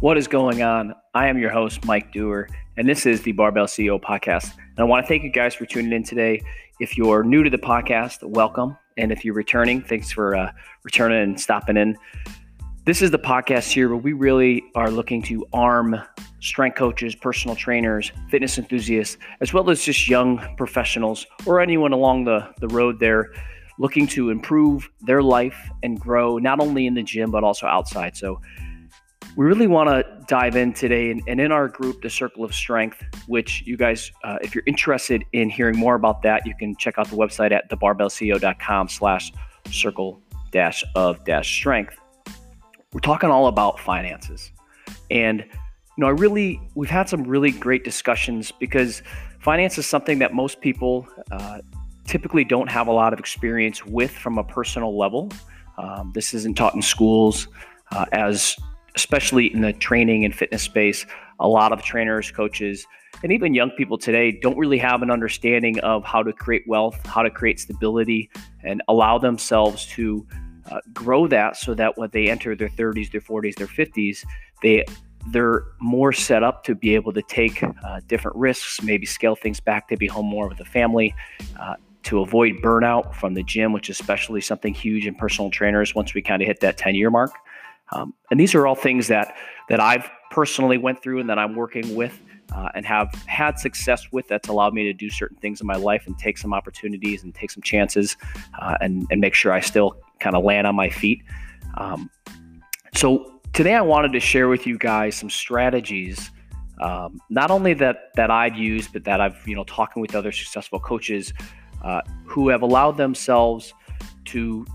What is going on? I am your host, Mike Dewar, and this is the Barbell CEO podcast. And I want to thank you guys for tuning in today. If you're new to the podcast, welcome. And if you're returning, thanks for uh, returning and stopping in. This is the podcast here where we really are looking to arm strength coaches, personal trainers, fitness enthusiasts, as well as just young professionals or anyone along the, the road there looking to improve their life and grow not only in the gym but also outside. So we really want to dive in today and, and, in our group the circle of strength which you guys uh, if you're interested in hearing more about that you can check out the website at thebarbellceo.com slash circle dash of dash strength. We're talking all about finances. And you know i really we've had some really great discussions because finance is something that most people uh, typically don't have a lot of experience with from a personal level. Um, this isn't taught in schools uh, as especially in the training and fitness space, a lot of trainers, coaches, and even young people today don't really have an understanding of how to create wealth, how to create stability, and allow themselves to uh, grow that so that when they enter their 30s, their 40s, their 50s, they they're more set up to be able to take uh, different risks, maybe scale things back to be home more with the family, uh, to avoid burnout from the gym, which is especially something huge in personal trainers once we kind of hit that 10 year mark. Um, and these are all things that that I've personally went through and that I'm working with uh, and have had success with. That's allowed me to do certain things in my life and take some opportunities and take some chances uh, and and make sure I still kind of land on my feet. Um, so today I wanted to share with you guys some strategies. Um, not only that that I've used, but that I've you know talking with other successful coaches uh, who have allowed themselves to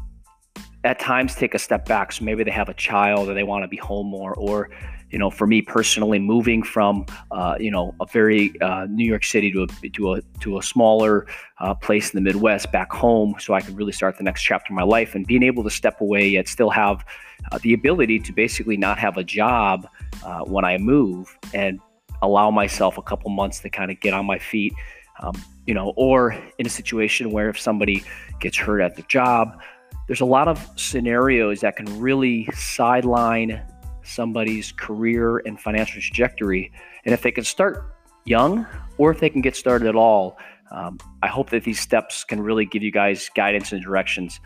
at times take a step back. So maybe they have a child or they want to be home more, or you know, for me personally, moving from uh, you know a very uh, New York City to a to a to a smaller uh, place in the Midwest back home, so I could really start the next chapter of my life, and being able to step away yet still have uh, the ability to basically not have a job uh, when I move and allow myself a couple months to kind of get on my feet. Um, you know, or in a situation where if somebody gets hurt at the job, there's a lot of scenarios that can really sideline somebody's career and financial trajectory. And if they can start young or if they can get started at all, um, I hope that these steps can really give you guys guidance and directions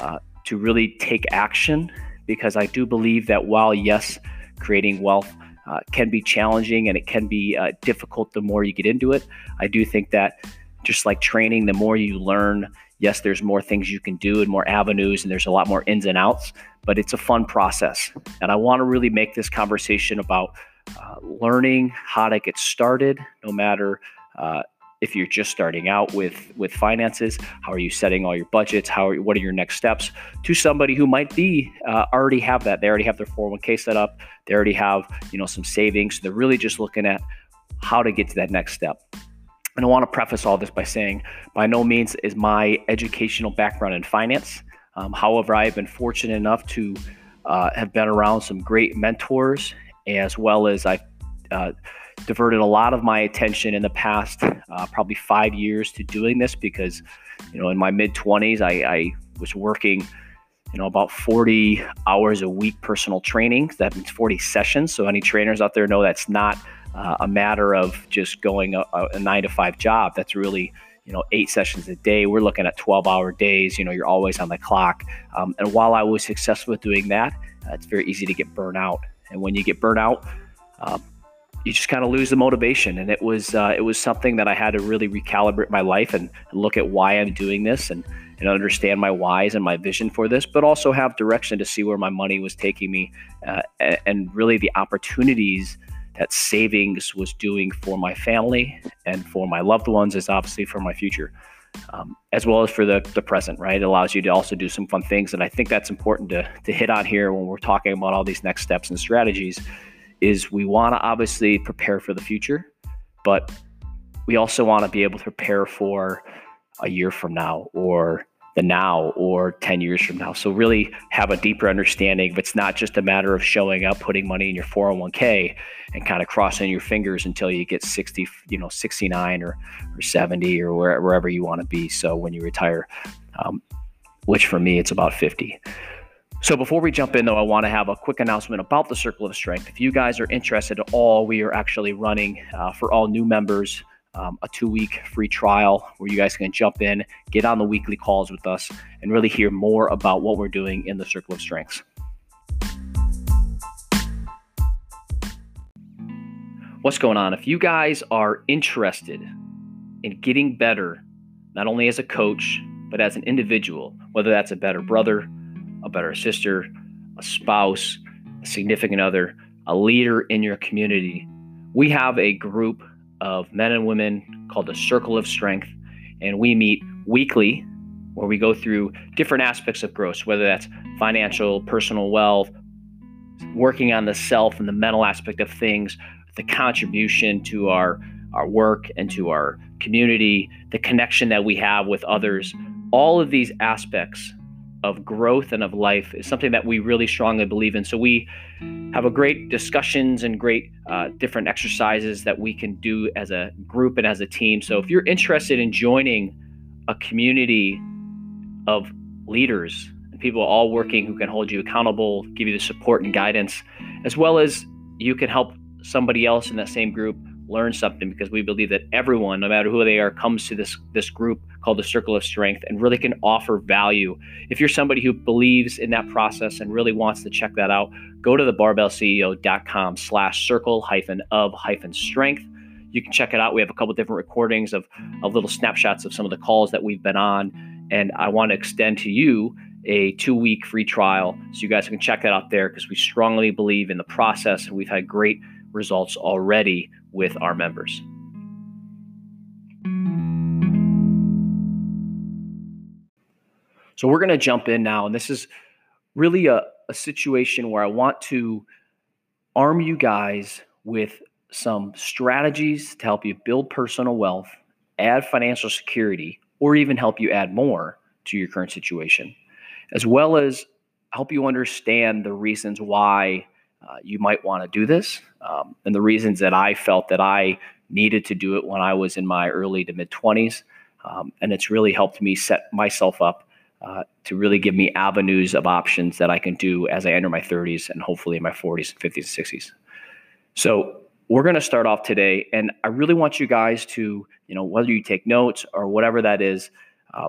uh, to really take action because I do believe that while, yes, creating wealth uh, can be challenging and it can be uh, difficult the more you get into it, I do think that just like training, the more you learn, yes, there's more things you can do and more avenues, and there's a lot more ins and outs, but it's a fun process. And I want to really make this conversation about uh, learning how to get started, no matter uh, if you're just starting out with with finances. How are you setting all your budgets? How are, what are your next steps? To somebody who might be uh, already have that, they already have their 401k set up, they already have you know some savings. They're really just looking at how to get to that next step. And I want to preface all this by saying, by no means is my educational background in finance. Um, however, I have been fortunate enough to uh, have been around some great mentors, as well as I've uh, diverted a lot of my attention in the past, uh, probably five years, to doing this because, you know, in my mid 20s, I, I was working you know about 40 hours a week personal training that means 40 sessions so any trainers out there know that's not uh, a matter of just going a, a, nine to five job. That's really you know eight sessions a day. We're looking at 12 hour days. You know, you're always on the clock. Um, and while I was successful with doing that, uh, it's very easy to get burnt out. And when you get burnt out, um, you just kind of lose the motivation. And it was uh, it was something that I had to really recalibrate my life and, and look at why I'm doing this and and understand my whys and my vision for this, but also have direction to see where my money was taking me uh, and really the opportunities that savings was doing for my family and for my loved ones is obviously for my future um, as well as for the, the present right? It allows you to also do some fun things and i think that's important to, to hit on here when we're talking about all these next steps and strategies is we want to obviously prepare for the future but we also want to be able to prepare for a year from now or the now or 10 years from now. So really have a deeper understanding if it's not just a matter of showing up, putting money in your 401k and kind of crossing your fingers until you get 60, you know, 69 or, or 70 or wherever you want to be. So when you retire, um, which for me, it's about 50. So before we jump in, though, I want to have a quick announcement about the Circle of Strength. If you guys are interested at all, we are actually running uh, for all new members um, a two week free trial where you guys can jump in, get on the weekly calls with us, and really hear more about what we're doing in the Circle of Strengths. What's going on? If you guys are interested in getting better, not only as a coach, but as an individual, whether that's a better brother, a better sister, a spouse, a significant other, a leader in your community, we have a group of men and women called the Circle of Strength, and we meet weekly where we go through different aspects of growth, whether that's financial, personal wealth, working on the self and the mental aspect of things, the contribution to our our work and to our community, the connection that we have with others, all of these aspects of growth and of life is something that we really strongly believe in. So we have a great discussions and great uh, different exercises that we can do as a group and as a team. So if you're interested in joining a community of leaders and people all working who can hold you accountable, give you the support and guidance, as well as you can help somebody else in that same group learn something because we believe that everyone, no matter who they are, comes to this this group called the Circle of Strength and really can offer value. If you're somebody who believes in that process and really wants to check that out, go to the barbellceo.com slash circle hyphen of hyphen strength. You can check it out. We have a couple different recordings of, of little snapshots of some of the calls that we've been on. And I want to extend to you a two week free trial so you guys can check that out there because we strongly believe in the process and we've had great results already with our members. So we're going to jump in now, and this is really a, a situation where I want to arm you guys with some strategies to help you build personal wealth, add financial security, or even help you add more to your current situation, as well as help you understand the reasons why uh, you might want to do this um, and the reasons that I felt that I needed to do it when I was in my early to mid 20s. Um, and it's really helped me set myself up uh, to really give me avenues of options that I can do as I enter my 30s and hopefully in my 40s and 50s and 60s. So we're going to start off today, and I really want you guys to, you know, whether you take notes or whatever that is, uh,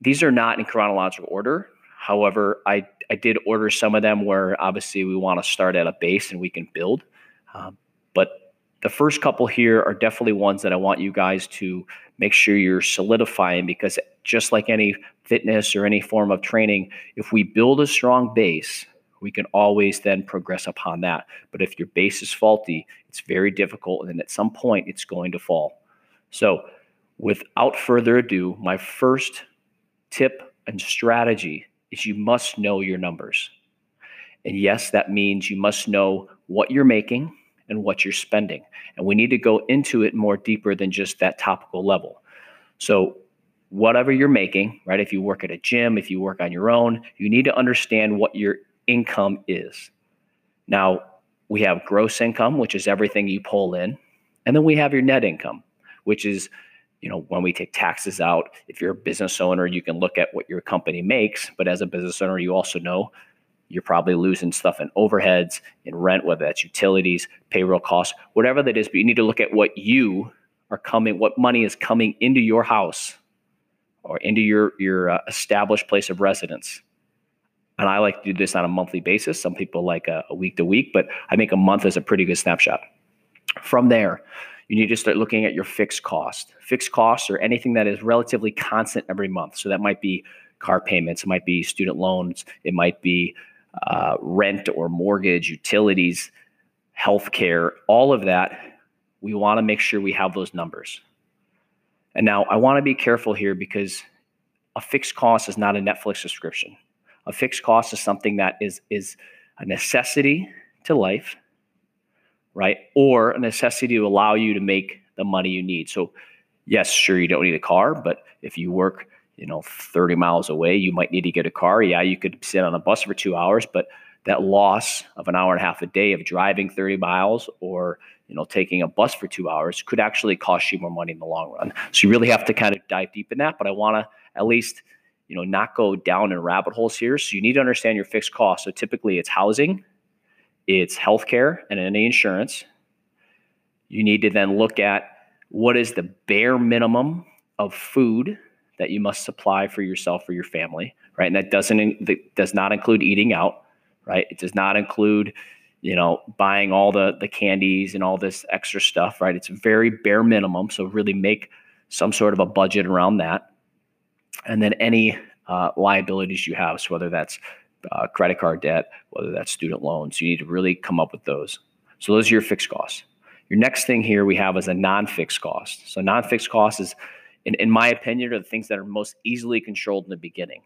these are not in chronological order. However, I, I did order some of them where obviously we want to start at a base and we can build. Um, but the first couple here are definitely ones that I want you guys to make sure you're solidifying because just like any fitness or any form of training, if we build a strong base, we can always then progress upon that. But if your base is faulty, it's very difficult. And at some point, it's going to fall. So, without further ado, my first tip and strategy is you must know your numbers. And yes, that means you must know what you're making and what you're spending. And we need to go into it more deeper than just that topical level. So, whatever you're making, right? If you work at a gym, if you work on your own, you need to understand what your income is. Now, we have gross income, which is everything you pull in, and then we have your net income, which is you know, when we take taxes out, if you're a business owner, you can look at what your company makes. But as a business owner, you also know you're probably losing stuff in overheads, in rent, whether that's utilities, payroll costs, whatever that is. But you need to look at what you are coming, what money is coming into your house or into your your uh, established place of residence. And I like to do this on a monthly basis. Some people like a, a week to week, but I think a month is a pretty good snapshot. From there, you need to start looking at your fixed cost. Fixed costs are anything that is relatively constant every month. So that might be car payments, it might be student loans, it might be uh, rent or mortgage, utilities, healthcare, all of that. We want to make sure we have those numbers. And now I want to be careful here because a fixed cost is not a Netflix subscription. A fixed cost is something that is is a necessity to life right? Or a necessity to allow you to make the money you need. So, yes, sure, you don't need a car, but if you work, you know, 30 miles away, you might need to get a car. Yeah, you could sit on a bus for two hours, but that loss of an hour and a half a day of driving 30 miles or you know taking a bus for two hours could actually cost you more money in the long run so you really have to kind of dive deep in that but i want to at least you know, not go down in rabbit holes here. So you need to understand your fixed costs. So typically it's housing, it's healthcare, and any insurance. You need to then look at what is the bare minimum of food that you must supply for yourself or your family, right? And that doesn't that does not include eating out, right? It does not include, you know, buying all the the candies and all this extra stuff, right? It's very bare minimum. So really make some sort of a budget around that, and then any uh, liabilities you have, so whether that's uh, credit card debt, whether that's student loans, you need to really come up with those. So those are your fixed costs. Your next thing here we have is a non-fixed cost. So non-fixed cost is, in, in my opinion, are the things that are most easily controlled in the beginning,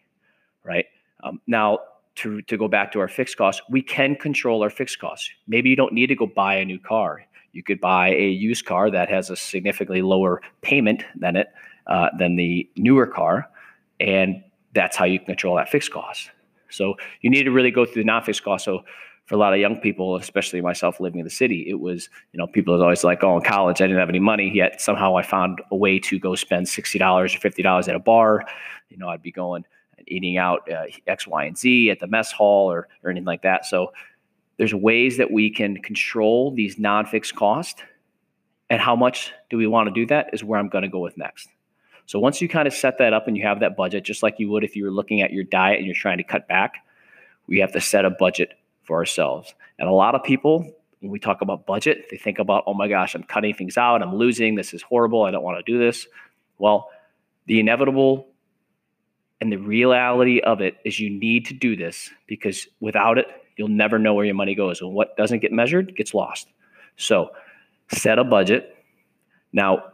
right? Um, now, to, to go back to our fixed costs, we can control our fixed costs. Maybe you don't need to go buy a new car. You could buy a used car that has a significantly lower payment than it uh, than the newer car, and that's how you control that fixed cost. So you need to really go through the non-fixed cost. So for a lot of young people, especially myself living in the city, it was, you know, people are always like, oh, in college, I didn't have any money, yet somehow I found a way to go spend $60 or $50 at a bar. You know, I'd be going and eating out uh, X, Y, and Z at the mess hall or, or anything like that. So there's ways that we can control these non fixed costs. And how much do we want to do that is where I'm going to go with next. So once you kind of set that up and you have that budget, just like you would if you were looking at your diet and you're trying to cut back, we have to set a budget for ourselves. And a lot of people, when we talk about budget, they think about, oh my gosh, I'm cutting things out, I'm losing, this is horrible, I don't want to do this. Well, the inevitable and the reality of it is you need to do this because without it, you'll never know where your money goes. And what doesn't get measured gets lost. So set a budget. Now,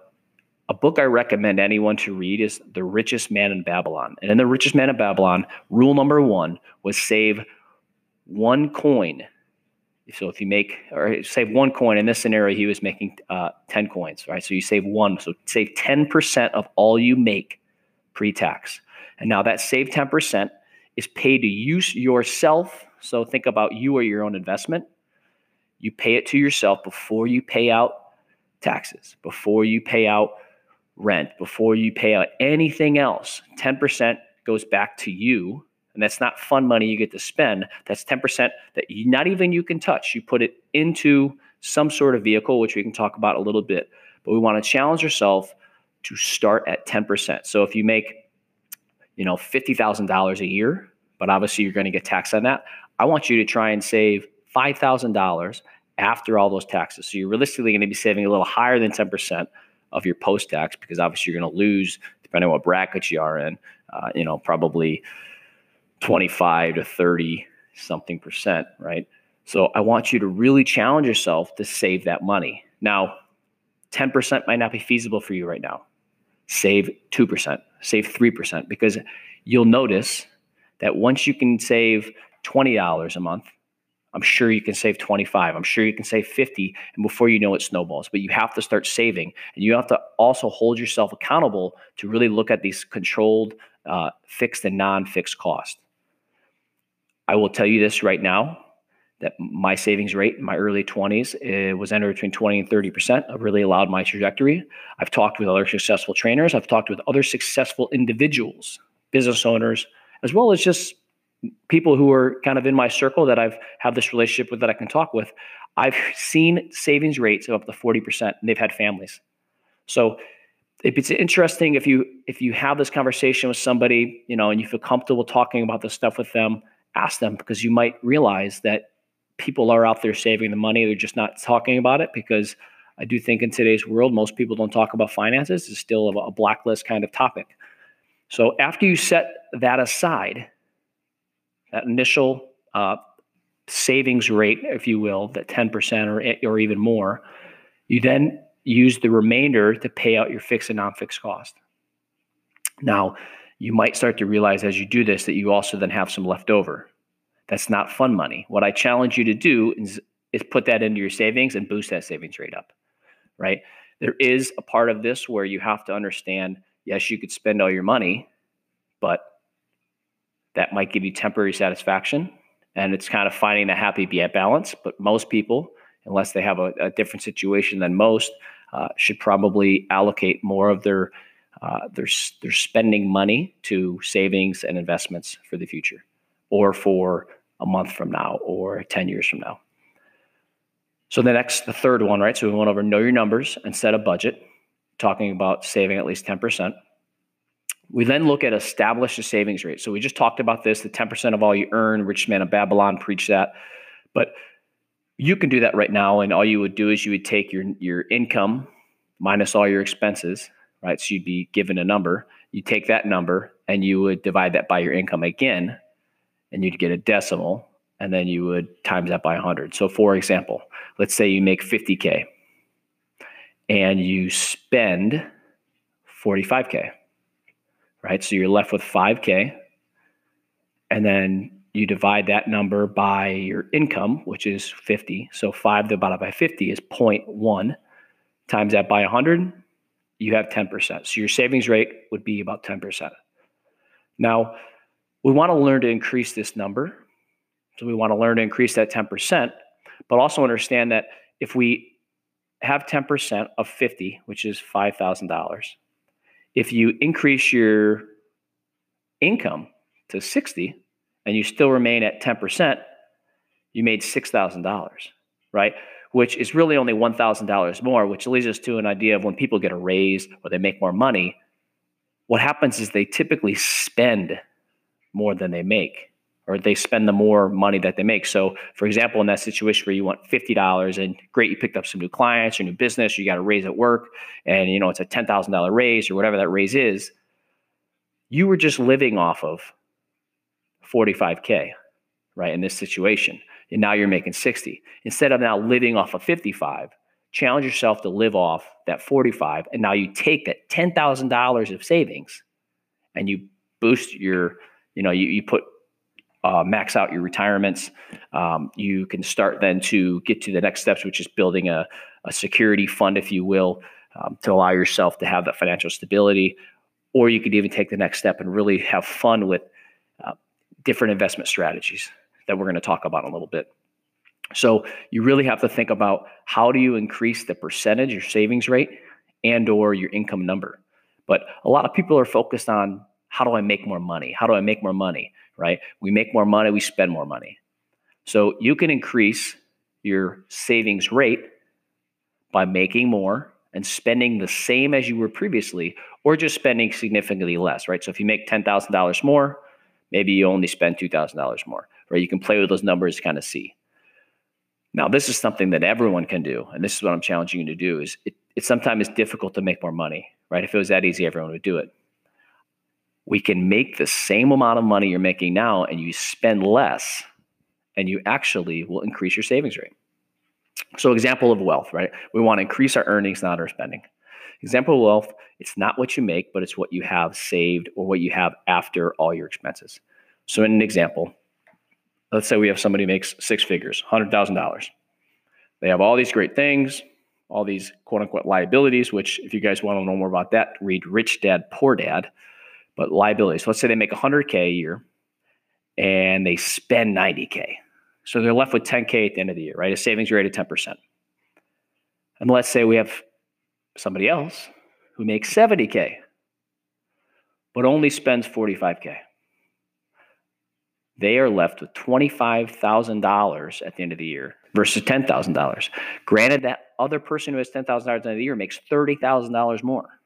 a book I recommend anyone to read is The Richest Man in Babylon. And in The Richest Man in Babylon, rule number one was save one coin. So if you make or save one coin in this scenario, he was making uh, 10 coins, right? So you save one. So save 10% of all you make pre tax. And now that save 10% is paid to use yourself. So think about you or your own investment. You pay it to yourself before you pay out taxes, before you pay out rent, before you pay out anything else. 10% goes back to you and that's not fun money you get to spend. That's 10% that you, not even you can touch. You put it into some sort of vehicle, which we can talk about a little bit. But we want to challenge yourself to start at 10%. So if you make, you know, $50,000 a year, but obviously you're going to get taxed on that, I want you to try and save $5,000 after all those taxes. So you're realistically going to be saving a little higher than 10% of your post tax because obviously you're going to lose, depending on what bracket you are in, uh, you know, probably 25 to 30 something percent, right? So I want you to really challenge yourself to save that money. Now, 10% might not be feasible for you right now. Save 2%, save 3%, because you'll notice that once you can save $20 a month, I'm sure you can save 25. I'm sure you can save 50. And before you know it, snowballs. But you have to start saving. And you have to also hold yourself accountable to really look at these controlled, uh, fixed and non fixed costs. I will tell you this right now that my savings rate in my early 20s it was anywhere between 20 and 30 percent. Really allowed my trajectory. I've talked with other successful trainers. I've talked with other successful individuals, business owners, as well as just people who are kind of in my circle that I've had this relationship with that I can talk with. I've seen savings rates of up to 40 percent, and they've had families. So it's interesting if you if you have this conversation with somebody, you know, and you feel comfortable talking about this stuff with them ask them because you might realize that people are out there saving the money. They're just not talking about it because I do think in today's world, most people don't talk about finances. It's still a blacklist kind of topic. So after you set that aside, that initial uh, savings rate, if you will, that 10% or, or even more, you then use the remainder to pay out your fixed and non-fixed cost. Now, you might start to realize as you do this that you also then have some left over. That's not fun money. What I challenge you to do is, is put that into your savings and boost that savings rate up, right? There is a part of this where you have to understand yes, you could spend all your money, but that might give you temporary satisfaction. And it's kind of finding the happy balance. But most people, unless they have a, a different situation than most, uh, should probably allocate more of their uh, they're, they're spending money to savings and investments for the future or for a month from now or 10 years from now. So the next, the third one, right? So we went over know your numbers and set a budget, talking about saving at least 10%. We then look at establish a savings rate. So we just talked about this, the 10% of all you earn, rich man of Babylon preach that. But you can do that right now. And all you would do is you would take your, your income minus all your expenses, right? So you'd be given a number. You take that number and you would divide that by your income again, and you'd get a decimal, and then you would times that by 100. So for example, let's say you make 50K and you spend 45K right? So you're left with 5K. And then you divide that number by your income, which is 50. So 5 divided by 50 is 0.1. Times that by 100, you have 10%. So your savings rate would be about 10%. Now, we want to learn to increase this number. So we want to learn to increase that 10%, but also understand that if we have 10% of 50, which is $5,000, if you increase your income to 60 and you still remain at 10%, you made $6,000, right? Which is really only $1,000 more, which leads us to an idea of when people get a raise or they make more money, what happens is they typically spend more than they make or they spend the more money that they make. So, for example, in that situation where you want $50 and great, you picked up some new clients or new business, you got a raise at work, and you know it's a $10,000 raise or whatever that raise is, you were just living off of 45K, right? In this situation. And now you're making 60. Instead of now living off of 55, challenge yourself to live off that 45. And now you take that $10,000 of savings and you boost your, you know, you, you put uh, max out your retirements. Um, you can start then to get to the next steps, which is building a, a security fund, if you will, um, to allow yourself to have that financial stability. Or you could even take the next step and really have fun with uh, different investment strategies that we're going to talk about in a little bit. So you really have to think about how do you increase the percentage, your savings rate, and or your income number. But a lot of people are focused on how do I make more money? How do I make more money? right? We make more money, we spend more money. So you can increase your savings rate by making more and spending the same as you were previously, or just spending significantly less, right? So if you make $10,000 more, maybe you only spend $2,000 more, right? You can play with those numbers, kind of see. Now, this is something that everyone can do, and this is what I'm challenging you to do. Is it, it sometimes difficult to make more money, right? If it was that easy, everyone would do it we can make the same amount of money you're making now and you spend less and you actually will increase your savings rate. So, example of wealth, right? We want to increase our earnings, not our spending. Example of wealth, it's not what you make, but it's what you have saved or what you have after all your expenses. So, in an example, let's say we have somebody makes six figures, $100,000. They have all these great things, all these quote unquote liabilities, which, if you guys want to know more about that, read Rich Dad, Poor Dad but liabilities. let's say they make 100K a year and they spend 90K. So they're left with 10K at the end of the year, right? A savings rate of 10%. And let's say we have somebody else who makes 70K, but only spends 45K. They are left with $25,000 at the end of the year versus $10,000. Granted, that other person who has $10,000 at the end of the year makes $30,000 more.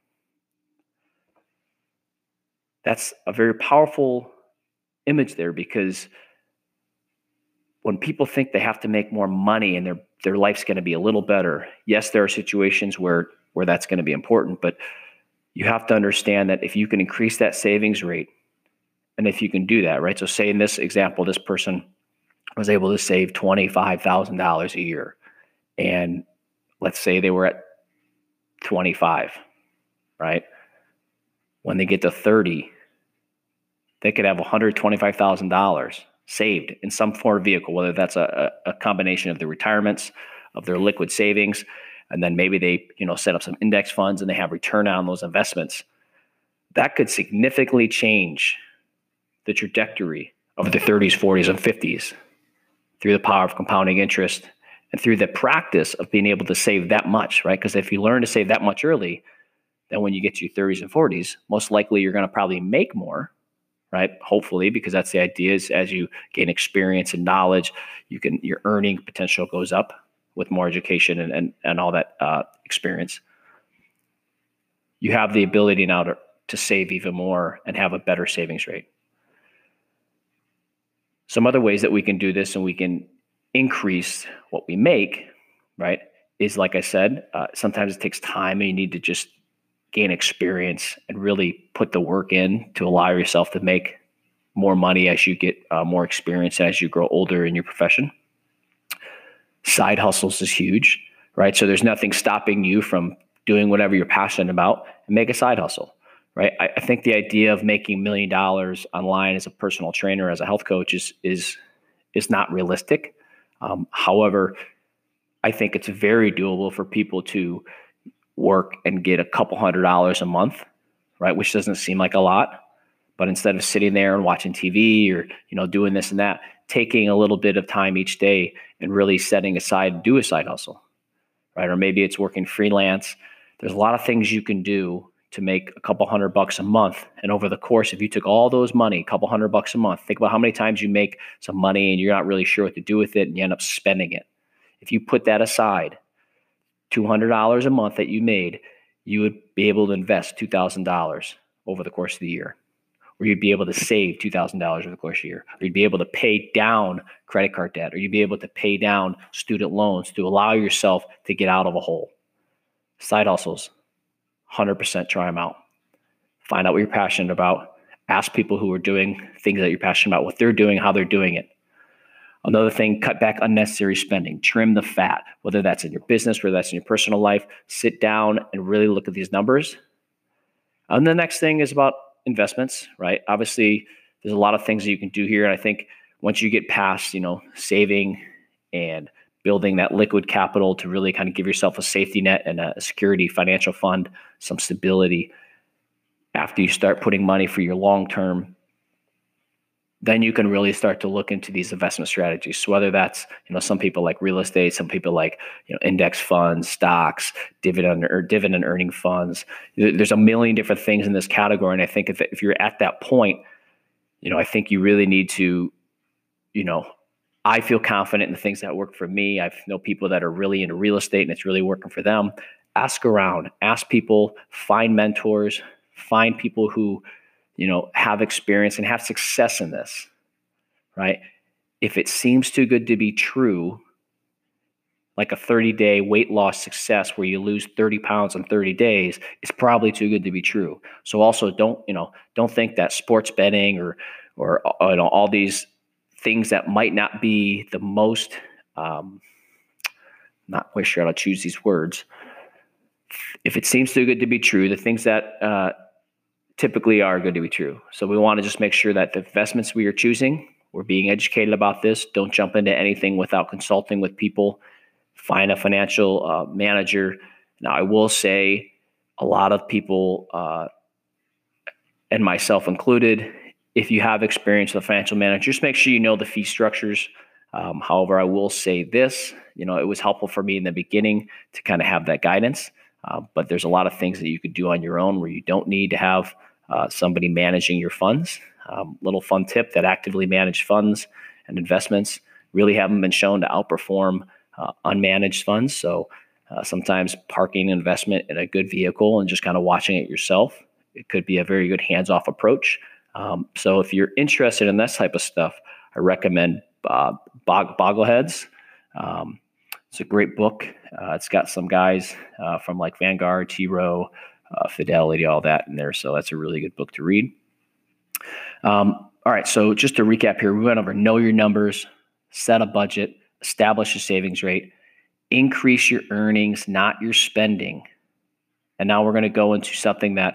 That's a very powerful image there because when people think they have to make more money and their their life's going to be a little better, yes, there are situations where where that's going to be important, but you have to understand that if you can increase that savings rate, and if you can do that, right? So, say in this example, this person was able to save twenty five thousand dollars a year, and let's say they were at twenty five, right? When they get to 30, they could have $125,000 saved in some form of vehicle, whether that's a, a combination of the retirements, of their liquid savings, and then maybe they, you know, set up some index funds and they have return on those investments. That could significantly change the trajectory of the 30s, 40s, and 50s through the power of compounding interest and through the practice of being able to save that much, right? Because if you learn to save that much early, then when you get to your 30s and 40s, most likely you're going to probably make more, right? Hopefully, because that's the idea is as you gain experience and knowledge, you can your earning potential goes up with more education and and, and all that uh, experience. You have the ability now to, to save even more and have a better savings rate. Some other ways that we can do this and we can increase what we make, right, is like I said, uh, sometimes it takes time and you need to just gain experience and really put the work in to allow yourself to make more money as you get uh, more experience as you grow older in your profession. Side hustles is huge, right? So there's nothing stopping you from doing whatever you're passionate about and make a side hustle, right? I, I think the idea of making a million dollars online as a personal trainer, as a health coach, is is is not realistic. Um, however, I think it's very doable for people to work and get a couple hundred dollars a month, right? Which doesn't seem like a lot. But instead of sitting there and watching TV or, you know, doing this and that, taking a little bit of time each day and really setting aside, do a side hustle, right? Or maybe it's working freelance. There's a lot of things you can do to make a couple hundred bucks a month. And over the course, if you took all those money, a couple hundred bucks a month, think about how many times you make some money and you're not really sure what to do with it and you end up spending it. If you put that aside $200 a month that you made, you would be able to invest $2,000 over the course of the year. Or you'd be able to save $2,000 over the course of the year. Or you'd be able to pay down credit card debt. Or you'd be able to pay down student loans to allow yourself to get out of a hole. Side hustles, 100% try them out. Find out what you're passionate about. Ask people who are doing things that you're passionate about, what they're doing, how they're doing it. Another thing, cut back unnecessary spending, trim the fat, whether that's in your business, whether that's in your personal life. Sit down and really look at these numbers. And the next thing is about investments, right? Obviously, there's a lot of things that you can do here. And I think once you get past, you know, saving and building that liquid capital to really kind of give yourself a safety net and a security financial fund, some stability, after you start putting money for your long term then you can really start to look into these investment strategies. So whether that's, you know, some people like real estate, some people like, you know, index funds, stocks, dividend or dividend earning funds. There's a million different things in this category. And I think if, if you're at that point, you know, I think you really need to, you know, I feel confident in the things that work for me. I know people that are really into real estate and it's really working for them. Ask around, ask people, find mentors, find people who you know, have experience and have success in this, right? If it seems too good to be true, like a 30 day weight loss success where you lose 30 pounds in 30 days, it's probably too good to be true. So also don't, you know, don't think that sports betting or, or, uh, you know, all these things that might not be the most, um, not quite sure how to choose these words. If it seems too good to be true, the things that, uh, typically are going to be true. So we want to just make sure that the investments we are choosing, we're being educated about this. Don't jump into anything without consulting with people. Find a financial uh, manager. Now, I will say a lot of people, uh, and myself included, if you have experience with a financial manager, just make sure you know the fee structures. Um, however, I will say this, you know, it was helpful for me in the beginning to kind of have that guidance. Uh, but there's a lot of things that you could do on your own where you don't need to have uh, somebody managing your funds. Um, little fun tip that actively managed funds and investments really haven't been shown to outperform uh, unmanaged funds. So uh, sometimes parking investment in a good vehicle and just kind of watching it yourself, it could be a very good hands off approach. Um, so if you're interested in this type of stuff, I recommend uh, Bog- Bogleheads. Um, it's a great book. Uh, it's got some guys uh, from like Vanguard, T. Rowe, uh, Fidelity, all that in there. So that's a really good book to read. Um, all right. So just to recap here, we went over know your numbers, set a budget, establish a savings rate, increase your earnings, not your spending. And now we're going to go into something that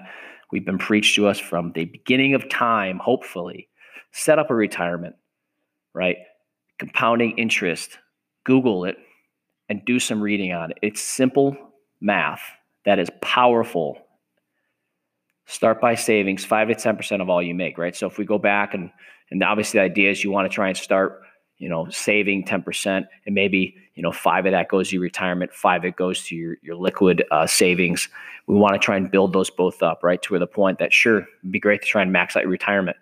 we've been preached to us from the beginning of time, hopefully. Set up a retirement, right? Compounding interest. Google it and do some reading on it. It's simple math that is powerful start by savings 5 to 10% of all you make right so if we go back and and obviously the idea is you want to try and start you know, saving 10% and maybe, you know, five of that goes to your retirement, five it goes to your, your liquid uh, savings. We want to try and build those both up, right? To the point that sure, it'd be great to try and max out your retirement,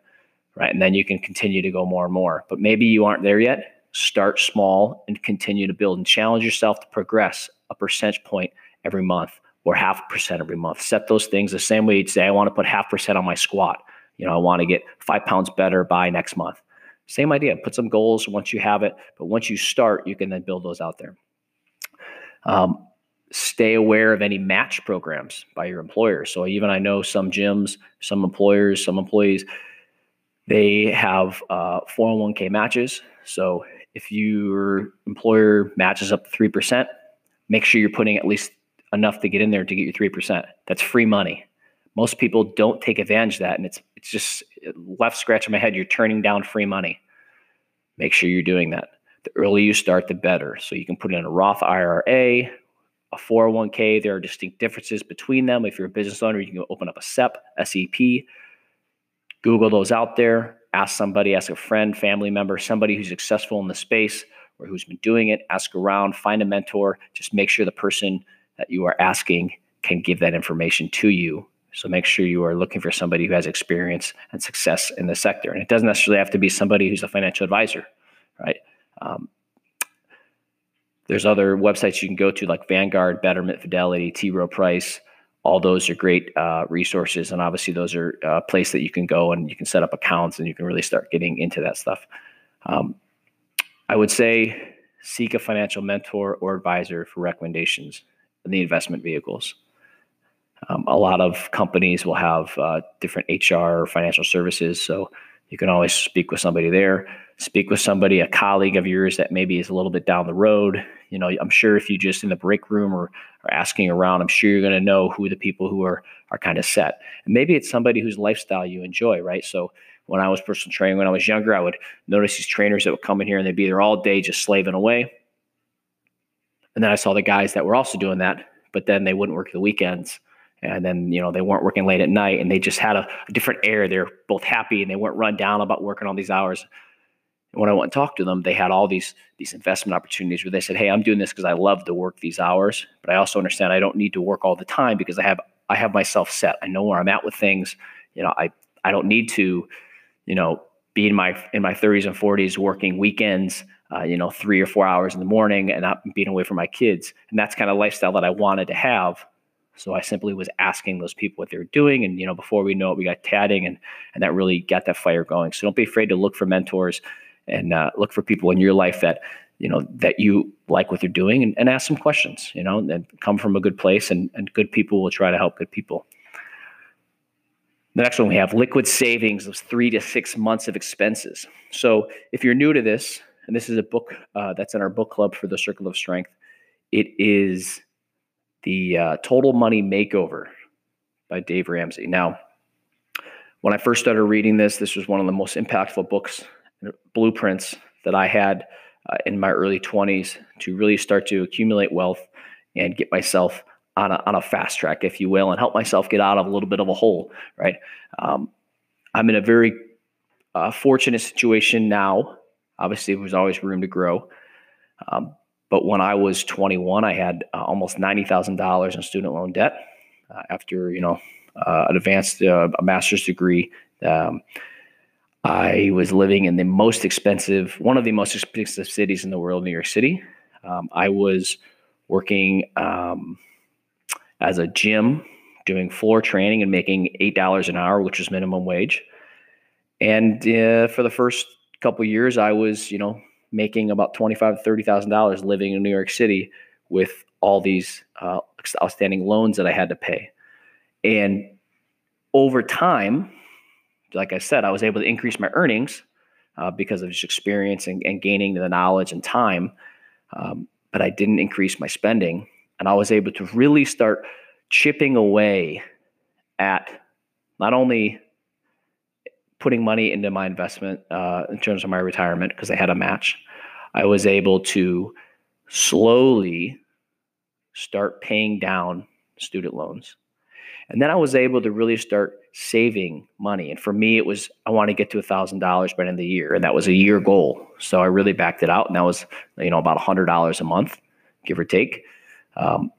right? And then you can continue to go more and more. But maybe you aren't there yet. Start small and continue to build and challenge yourself to progress a percentage point every month or half percent every month. Set those things the same way you'd say, I want to put half percent on my squat. You know, I want to get five pounds better by next month same idea. Put some goals once you have it, but once you start, you can then build those out there. Um, stay aware of any match programs by your employer. So even I know some gyms, some employers, some employees, they have uh, 401k matches. So if your employer matches up to three percent, make sure you're putting at least enough to get in there to get your three percent. That's free money. Most people don't take advantage of that and it's it's just left scratching my head you're turning down free money. Make sure you're doing that. The earlier you start the better. So you can put in a roth ira a 401k there are distinct differences between them. If you're a business owner you can open up a sep sep google those out there. Ask somebody ask a friend family member somebody who's successful in the space or who's been doing it. Ask around find a mentor. Just make sure the person that you are asking can give that information to you so make sure you are looking for somebody who has experience and success in the sector. And it doesn't necessarily have to be somebody who's a financial advisor, right? Um, there's other websites you can go to like Vanguard, Betterment, Fidelity, T. Rowe Price. All those are great uh, resources, and obviously those are a place that you can go and you can set up accounts and you can really start getting into that stuff. Um, I would say seek a financial mentor or advisor for recommendations the investment vehicles. Um, a lot of companies will have uh, different HR or financial services. So you can always speak with somebody there. Speak with somebody, a colleague of yours that maybe is a little bit down the road. You know, I'm sure if you just in the break room or are asking around, I'm sure you're going to know who the people who are are kind of set. And maybe it's somebody whose lifestyle you enjoy, right? So when I was personal training when I was younger, I would notice these trainers that would come in here and they'd be there all day just slaving away. And then I saw the guys that were also doing that, but then they wouldn't work the weekends. And then you know they weren't working late at night and they just had a, a different air. They're both happy and they weren't run down about working all these hours. And when i went and talked to them they had all these these investment opportunities where they said hey i'm doing this because i love to work these hours but i also understand i don't need to work all the time because i have i have myself set. I know where i'm at with things. You know i i don't need to you know be in my in my 30s and 40s working weekends uh, you know three or four hours in the morning and not being away from my kids and that's kind of lifestyle that i wanted to have so I simply was asking those people what they were doing. And, you know, before we know it, we got tatting and, and that really got that fire going. So don't be afraid to look for mentors and uh, look for people in your life that, you know, that you like what they're doing and, and ask some questions, you know, and come from a good place and, and good people will try to help good people. The next one we have liquid savings of three to six months of expenses. So if you're new to this, and this is a book uh, that's in our book club for the Circle of Strength, it is the uh, Total Money Makeover by Dave Ramsey. Now, when I first started reading this, this was one of the most impactful books, blueprints that I had uh, in my early 20s to really start to accumulate wealth and get myself on a, on a fast track, if you will, and help myself get out of a little bit of a hole, right? Um, I'm in a very uh, fortunate situation now. Obviously, there was always room to grow. Um, but when I was 21, I had uh, almost $90,000 in student loan debt uh, after, you know, uh, an advanced uh, a master's degree. Um, I was living in the most expensive, one of the most expensive cities in the world, New York City. Um, I was working um, as a gym, doing floor training and making $8 an hour, which was minimum wage. And uh, for the first couple years, I was, you know, making about twenty-five to thirty thousand dollars living in New York City with all these uh, outstanding loans that I had to pay. And over time, like I said, I was able to increase my earnings uh, because of just experience and, and, gaining the knowledge and time. Um, but I didn't increase my spending, and I was able to really start chipping away at not only putting money into my investment uh, in terms of my retirement because I had a match, I was able to slowly start paying down student loans. And then I was able to really start saving money. And for me, it was I want to get to a thousand dollars by the end of the year, and that was a year goal. So I really backed it out, and that was you know about a hundred dollars a month, give or take. Um,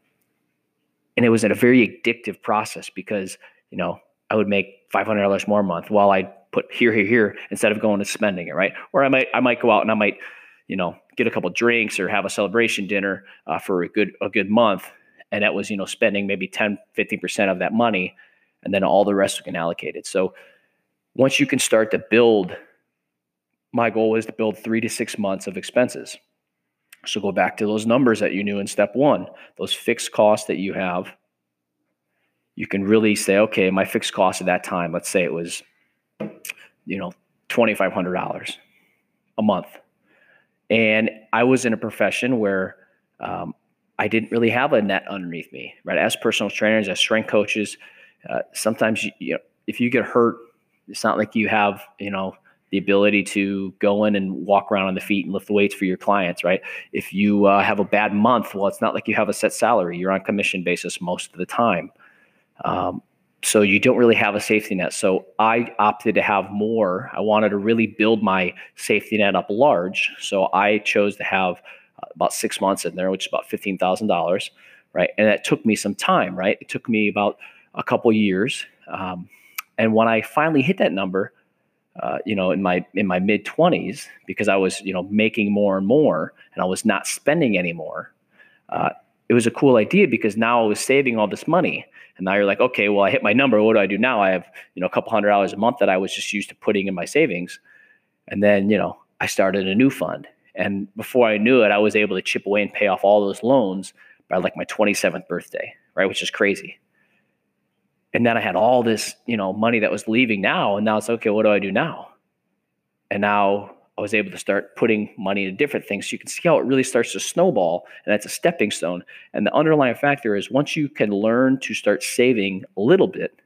and it was a very addictive process because you know I would make five hundred dollars more a month while I put here, here, here instead of going and spending it, right? Or I might I might go out and I might you know get a couple drinks or have a celebration dinner uh, for a good a good month and that was you know spending maybe 10 15% of that money and then all the rest can allocate it. So once you can start to build my goal is to build three to six months of expenses. So go back to those numbers that you knew in step one those fixed costs that you have. You can really say okay my fixed cost at that time let's say it was you know $2500 a month and i was in a profession where um, I didn't really have a net underneath me, right? As personal trainers, as strength coaches, uh, sometimes you, you know, if you get hurt, it's not like you have, you know, the ability to go in and walk around on the feet and lift the weights for your clients, right? If you uh, have a bad month, well, it's not like you have a set salary. You're on commission basis most of the time. Um, so you don't really have a safety net. So I opted to have more. I wanted to really build my safety net up large. So I chose to have about six months in there, which is about fifteen thousand dollars, right? And that took me some time, right? It took me about a couple years, um, and when I finally hit that number, uh, you know, in my in my mid twenties, because I was you know making more and more, and I was not spending anymore. Uh, it was a cool idea because now I was saving all this money. And now you're like, okay, well, I hit my number. What do I do now? I have, you know, a couple hundred dollars a month that I was just used to putting in my savings. And then, you know, I started a new fund. And before I knew it, I was able to chip away and pay off all those loans by like my 27th birthday, right? Which is crazy. And then I had all this, you know, money that was leaving now. And now it's okay, what do I do now? And now I was able to start putting money into different things. So you can see how it really starts to snowball, and that's a stepping stone. And the underlying factor is once you can learn to start saving a little bit,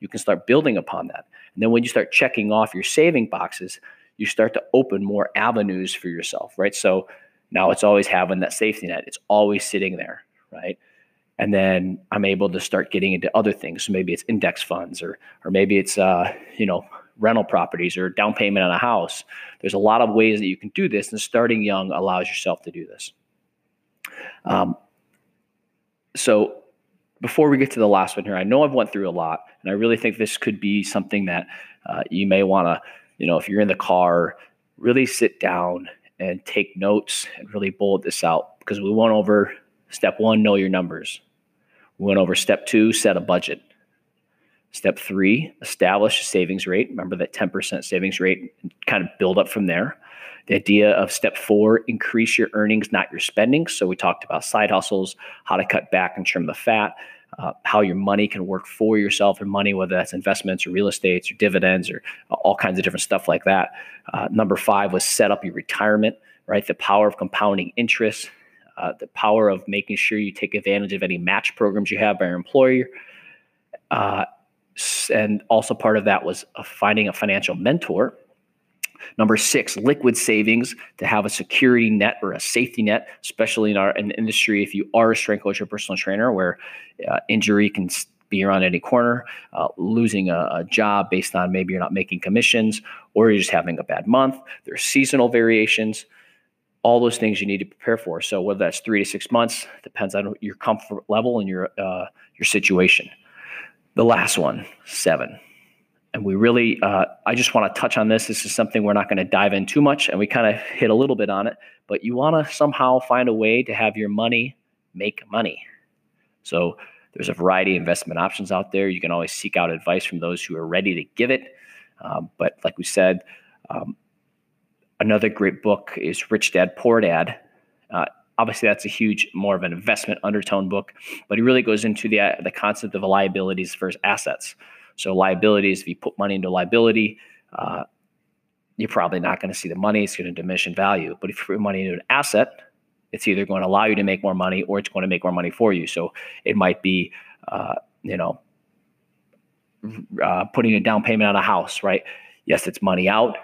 you can start building upon that. And then when you start checking off your saving boxes, you start to open more avenues for yourself, right? So now it's always having that safety net. It's always sitting there, right? And then I'm able to start getting into other things. So maybe it's index funds, or or maybe it's uh, you know rental properties or down payment on a house. There's a lot of ways that you can do this, and starting young allows yourself to do this. Um, so before we get to the last one here, I know I've went through a lot, and I really think this could be something that uh, you may want to you know, if you're in the car, really sit down and take notes and really bullet this out because we went over step one, know your numbers. We went over step two, set a budget. Step three, establish a savings rate. Remember that 10% savings rate kind of build up from there. The idea of step four, increase your earnings, not your spending. So we talked about side hustles, how to cut back and trim the fat uh, how your money can work for yourself and money, whether that's investments or real estates or dividends or all kinds of different stuff like that. Uh, number five was set up your retirement, right? The power of compounding interest, uh, the power of making sure you take advantage of any match programs you have by your employer. And also part of that was uh, finding a financial mentor Number six, liquid savings to have a security net or a safety net, especially in our in industry. If you are a strength coach or personal trainer, where uh, injury can be around any corner, uh, losing a, a, job based on maybe you're not making commissions or you're just having a bad month. There's seasonal variations. All those things you need to prepare for. So whether that's three to six months depends on your comfort level and your uh, your situation. The last one, seven. And we really uh, i just want to touch on this. This is something we're not going to dive in too much and we kind of hit a little bit on it but you want to somehow find a way to have your money make money. So there's a variety of investment options out there. You can always seek out advice from those who are ready to give it. Um, but like we said um, another great book is rich dad poor dad. Uh, obviously that's a huge more of an investment undertone book but he really goes into the, the concept of liabilities versus assets so liabilities, if you put money into a liability, uh, you're probably not going to see the money. It's going to diminish in value. But if you put money into an asset, it's either going to allow you to make more money or it's going to make more money for you. So it might be, uh, you know, uh, putting a down payment on a house, right? Yes, it's money out,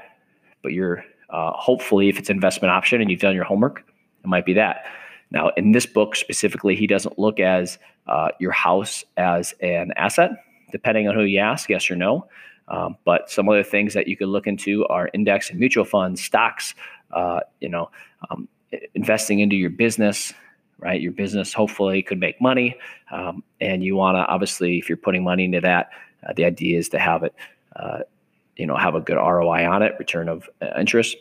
but you're uh, hopefully, if it's investment option and you've done your homework, it might be that. Now, in this book specifically, he doesn't look as uh, your house as an asset, depending on who you ask, yes or no. Um, but some other things that you could look into are index and mutual funds, stocks, uh, you know, um, investing into your business, right? Your business hopefully could make money. Um, and you want to, obviously, if you're putting money into that, uh, the idea is to have it, uh, you know, have a good ROI on it, return of uh, interest.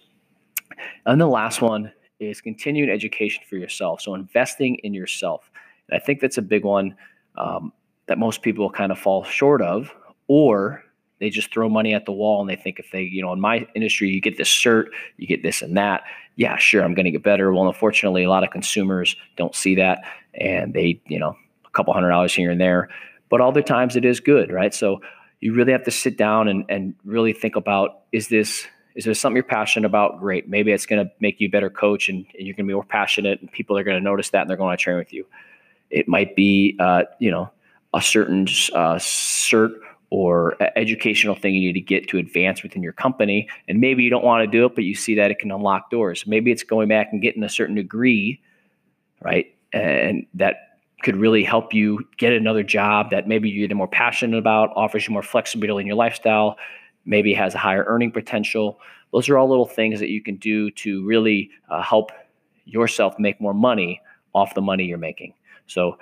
And the last one is continued education for yourself. So investing in yourself. And I think that's a big one um, that most people kind of fall short of, or they just throw money at the wall and they think if they, you know, in my industry, you get this cert, you get this and that. Yeah, sure, I'm going to get better. Well, unfortunately, a lot of consumers don't see that and they, you know, a couple hundred dollars here and there. But other times it is good, right? So you really have to sit down and, and really think about is this is there something you're passionate about? Great. Maybe it's going to make you a better coach and, and you're going to be more passionate and people are going to notice that and they're going to train with you. It might be, uh, you know, a certain uh, cert or educational thing you need to get to advance within your company. And maybe you don't want to do it, but you see that it can unlock doors. Maybe it's going back and getting a certain degree, right? And that could really help you get another job that maybe you're more passionate about, offers you more flexibility in your lifestyle, maybe has a higher earning potential. Those are all little things that you can do to really uh, help yourself make more money off the money you're making. So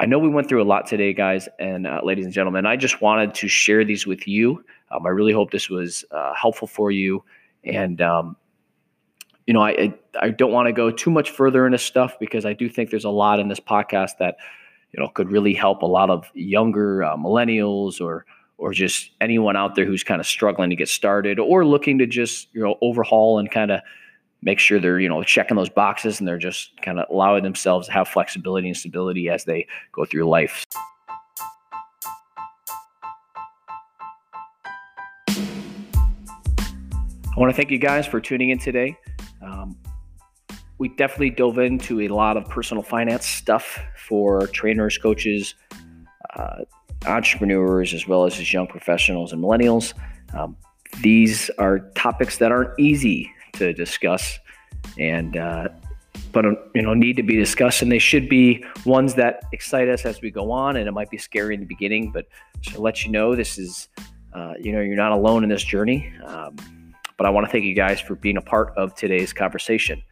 I know we went through a lot today, guys and uh, ladies and gentlemen. I just wanted to share these with you. Um, I really hope this was uh, helpful for you. And, um, you know, I, I don't want to go too much further into stuff because I do think there's a lot in this podcast that, you know, could really help a lot of younger uh, millennials or or just anyone out there who's kind of struggling to get started or looking to just you know overhaul and kind of make sure they're you know checking those boxes and they're just kind of allowing themselves to have flexibility and stability as they go through life. I want to thank you guys for tuning in today. Um, we definitely dove into a lot of personal finance stuff for trainers, coaches, uh, entrepreneurs as well as as young professionals and millennials. Um, these are topics that aren't easy to discuss, and uh, but you know need to be discussed, and they should be ones that excite us as we go on. And it might be scary in the beginning, but to let you know, this is uh, you know you're not alone in this journey. Um, but I want to thank you guys for being a part of today's conversation.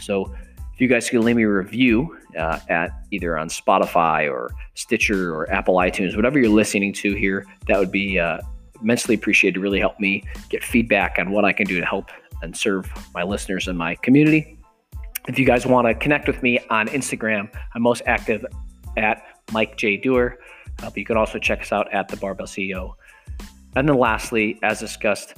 So if you guys can leave me a review uh, at either on Spotify or Stitcher or Apple iTunes, whatever you're listening to here, that would be uh, immensely appreciated to really help me get feedback on what I can do to help and serve my listeners and my community. If you guys want to connect with me on Instagram, I'm most active at Mike J. Doer. Uh, but you can also check us out at the Barbell CEO. And then lastly, as discussed,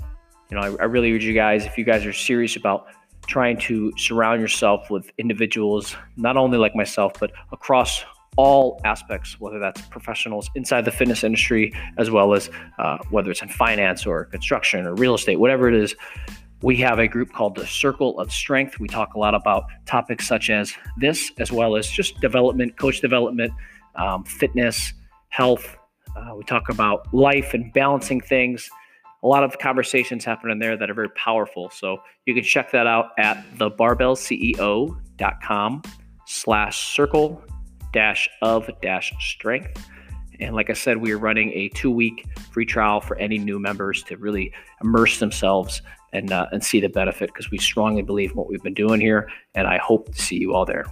you know, I, I really urge you guys, if you guys are serious about trying to surround yourself with individuals, not only like myself, but across all aspects, whether that's professionals inside the fitness industry, as well as uh, whether it's in finance or construction or real estate, whatever it is. We have a group called the Circle of Strength. We talk a lot about topics such as this, as well as just development, coach development, um, fitness, health. Uh, we talk about life and balancing things a lot of conversations happen in there that are very powerful. So you can check that out at thebarbellceo.com slash circle dash of dash strength. And like I said, we are running a two week free trial for any new members to really immerse themselves and, uh, and see the benefit because we strongly believe in what we've been doing here. And I hope to see you all there.